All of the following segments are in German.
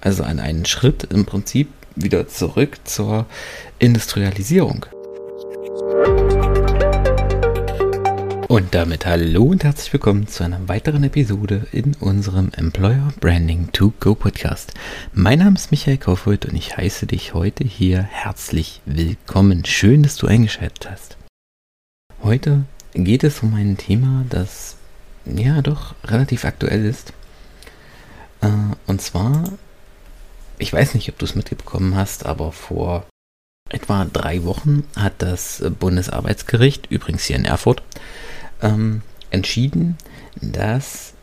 Also an einen Schritt im Prinzip wieder zurück zur Industrialisierung. Und damit hallo und herzlich willkommen zu einer weiteren Episode in unserem Employer Branding to Go Podcast. Mein Name ist Michael Kaufhold und ich heiße dich heute hier herzlich willkommen. Schön, dass du eingeschaltet hast. Heute geht es um ein Thema, das ja doch relativ aktuell ist. Äh, und zwar ich weiß nicht, ob du es mitbekommen hast, aber vor etwa drei Wochen hat das Bundesarbeitsgericht, übrigens hier in Erfurt, ähm, entschieden, dass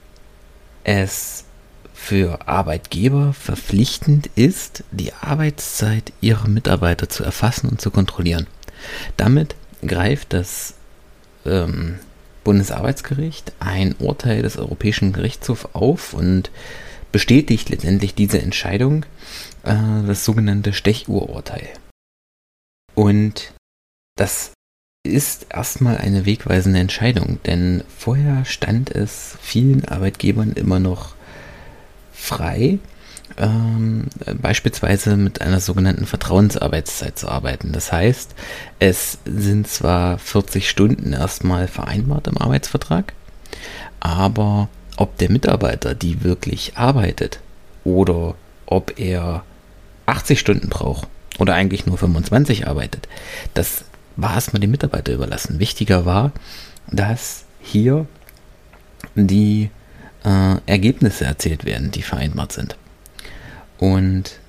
es für Arbeitgeber verpflichtend ist, die Arbeitszeit ihrer Mitarbeiter zu erfassen und zu kontrollieren. Damit greift das ähm, Bundesarbeitsgericht ein Urteil des Europäischen Gerichtshofs auf und bestätigt letztendlich diese Entscheidung äh, das sogenannte Stechuhrurteil. Und das ist erstmal eine wegweisende Entscheidung, denn vorher stand es vielen Arbeitgebern immer noch frei, ähm, beispielsweise mit einer sogenannten Vertrauensarbeitszeit zu arbeiten. Das heißt, es sind zwar 40 Stunden erstmal vereinbart im Arbeitsvertrag, aber ob der Mitarbeiter die wirklich arbeitet oder ob er 80 Stunden braucht oder eigentlich nur 25 arbeitet, das war erstmal dem Mitarbeiter überlassen. Wichtiger war, dass hier die äh, Ergebnisse erzählt werden, die vereinbart sind. Und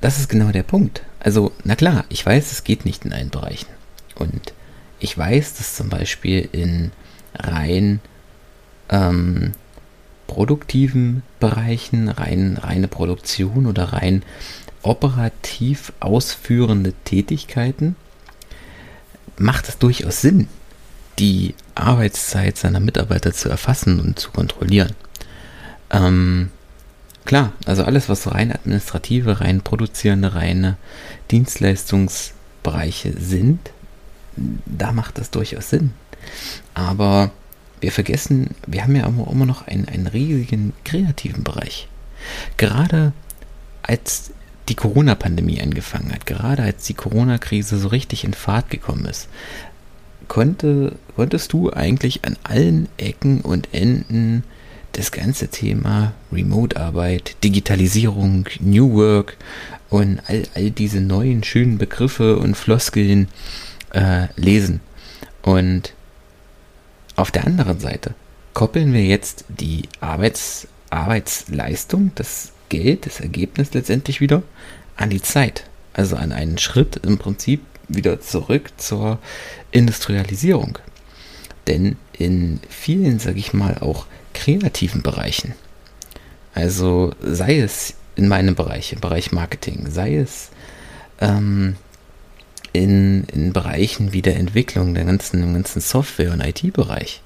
das ist genau der Punkt. Also, na klar, ich weiß, es geht nicht in allen Bereichen. Und ich weiß, dass zum Beispiel in rein ähm, produktiven Bereichen, rein, reine Produktion oder rein operativ ausführende Tätigkeiten macht es durchaus Sinn, die Arbeitszeit seiner Mitarbeiter zu erfassen und zu kontrollieren. Ähm, klar, also alles, was rein administrative, rein produzierende, reine Dienstleistungsbereiche sind, da macht das durchaus Sinn. Aber wir vergessen, wir haben ja immer noch einen, einen riesigen kreativen Bereich. Gerade als die Corona-Pandemie angefangen hat, gerade als die Corona-Krise so richtig in Fahrt gekommen ist, konnte, konntest du eigentlich an allen Ecken und Enden das ganze Thema Remote-Arbeit, Digitalisierung, New Work und all, all diese neuen schönen Begriffe und Floskeln äh, lesen. Und auf der anderen Seite koppeln wir jetzt die Arbeits, Arbeitsleistung, das Geld, das Ergebnis letztendlich wieder an die Zeit. Also an einen Schritt im Prinzip wieder zurück zur Industrialisierung. Denn in vielen, sage ich mal, auch kreativen Bereichen, also sei es in meinem Bereich, im Bereich Marketing, sei es ähm, in, in Bereichen wie der Entwicklung, der ganzen, dem ganzen Software- und IT-Bereich,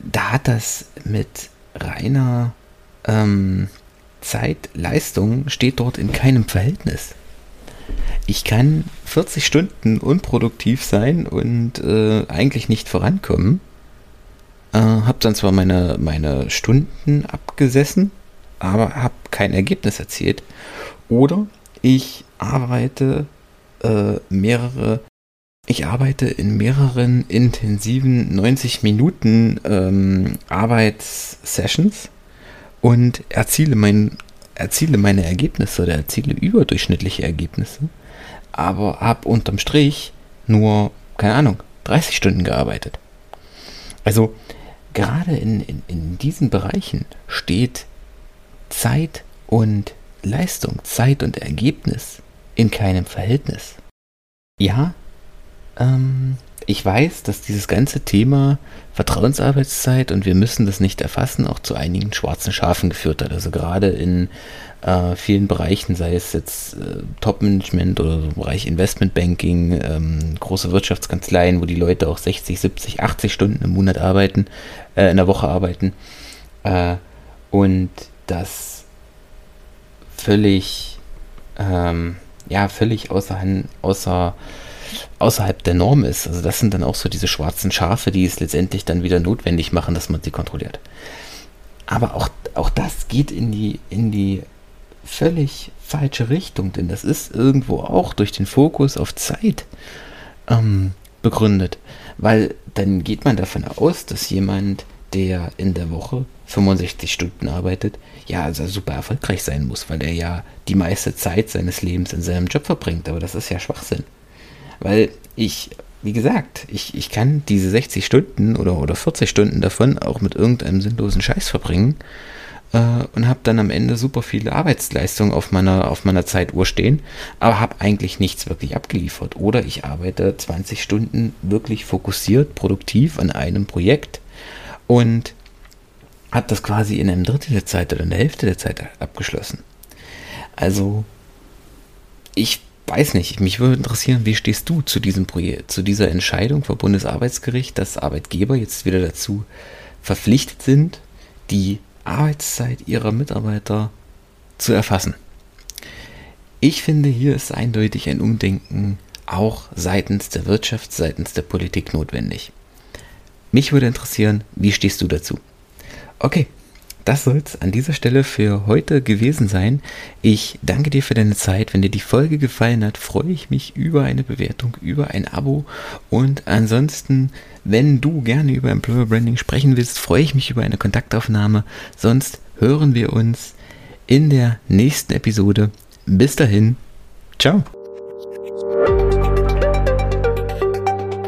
da hat das mit reiner ähm, Zeit, steht dort in keinem Verhältnis. Ich kann 40 Stunden unproduktiv sein und äh, eigentlich nicht vorankommen. Äh, habe dann zwar meine, meine Stunden abgesessen, aber habe kein Ergebnis erzielt. Oder ich arbeite äh, mehrere, ich arbeite in mehreren intensiven 90 Minuten ähm, Arbeitssessions und erziele, mein, erziele meine Ergebnisse oder erziele überdurchschnittliche Ergebnisse, aber habe unterm Strich nur, keine Ahnung, 30 Stunden gearbeitet. Also gerade in, in, in diesen Bereichen steht Zeit und Leistung, Zeit und Ergebnis in keinem Verhältnis. Ja, ähm, ich weiß, dass dieses ganze Thema Vertrauensarbeitszeit und wir müssen das nicht erfassen, auch zu einigen schwarzen Schafen geführt hat. Also gerade in äh, vielen Bereichen, sei es jetzt äh, Top-Management oder so Bereich Investmentbanking, ähm, große Wirtschaftskanzleien, wo die Leute auch 60, 70, 80 Stunden im Monat arbeiten, äh, in der Woche arbeiten. Äh, und das völlig ähm, ja völlig außer, außer, außerhalb der Norm ist. Also das sind dann auch so diese schwarzen Schafe, die es letztendlich dann wieder notwendig machen, dass man sie kontrolliert. Aber auch, auch das geht in die, in die völlig falsche Richtung, denn das ist irgendwo auch durch den Fokus auf Zeit ähm, begründet. Weil dann geht man davon aus, dass jemand, der in der Woche 65 Stunden arbeitet, ja, also super erfolgreich sein muss, weil er ja die meiste Zeit seines Lebens in seinem Job verbringt. Aber das ist ja Schwachsinn. Weil ich, wie gesagt, ich, ich kann diese 60 Stunden oder, oder 40 Stunden davon auch mit irgendeinem sinnlosen Scheiß verbringen äh, und habe dann am Ende super viele Arbeitsleistungen auf meiner, auf meiner Zeituhr stehen, aber habe eigentlich nichts wirklich abgeliefert. Oder ich arbeite 20 Stunden wirklich fokussiert, produktiv an einem Projekt und habe das quasi in einem Drittel der Zeit oder in der Hälfte der Zeit abgeschlossen. Also, ich weiß nicht, mich würde interessieren, wie stehst du zu diesem Projekt, zu dieser Entscheidung vom Bundesarbeitsgericht, dass Arbeitgeber jetzt wieder dazu verpflichtet sind, die Arbeitszeit ihrer Mitarbeiter zu erfassen. Ich finde, hier ist eindeutig ein Umdenken auch seitens der Wirtschaft, seitens der Politik notwendig. Mich würde interessieren, wie stehst du dazu? Okay, das soll es an dieser Stelle für heute gewesen sein. Ich danke dir für deine Zeit. Wenn dir die Folge gefallen hat, freue ich mich über eine Bewertung, über ein Abo. Und ansonsten, wenn du gerne über Employer Branding sprechen willst, freue ich mich über eine Kontaktaufnahme. Sonst hören wir uns in der nächsten Episode. Bis dahin, ciao.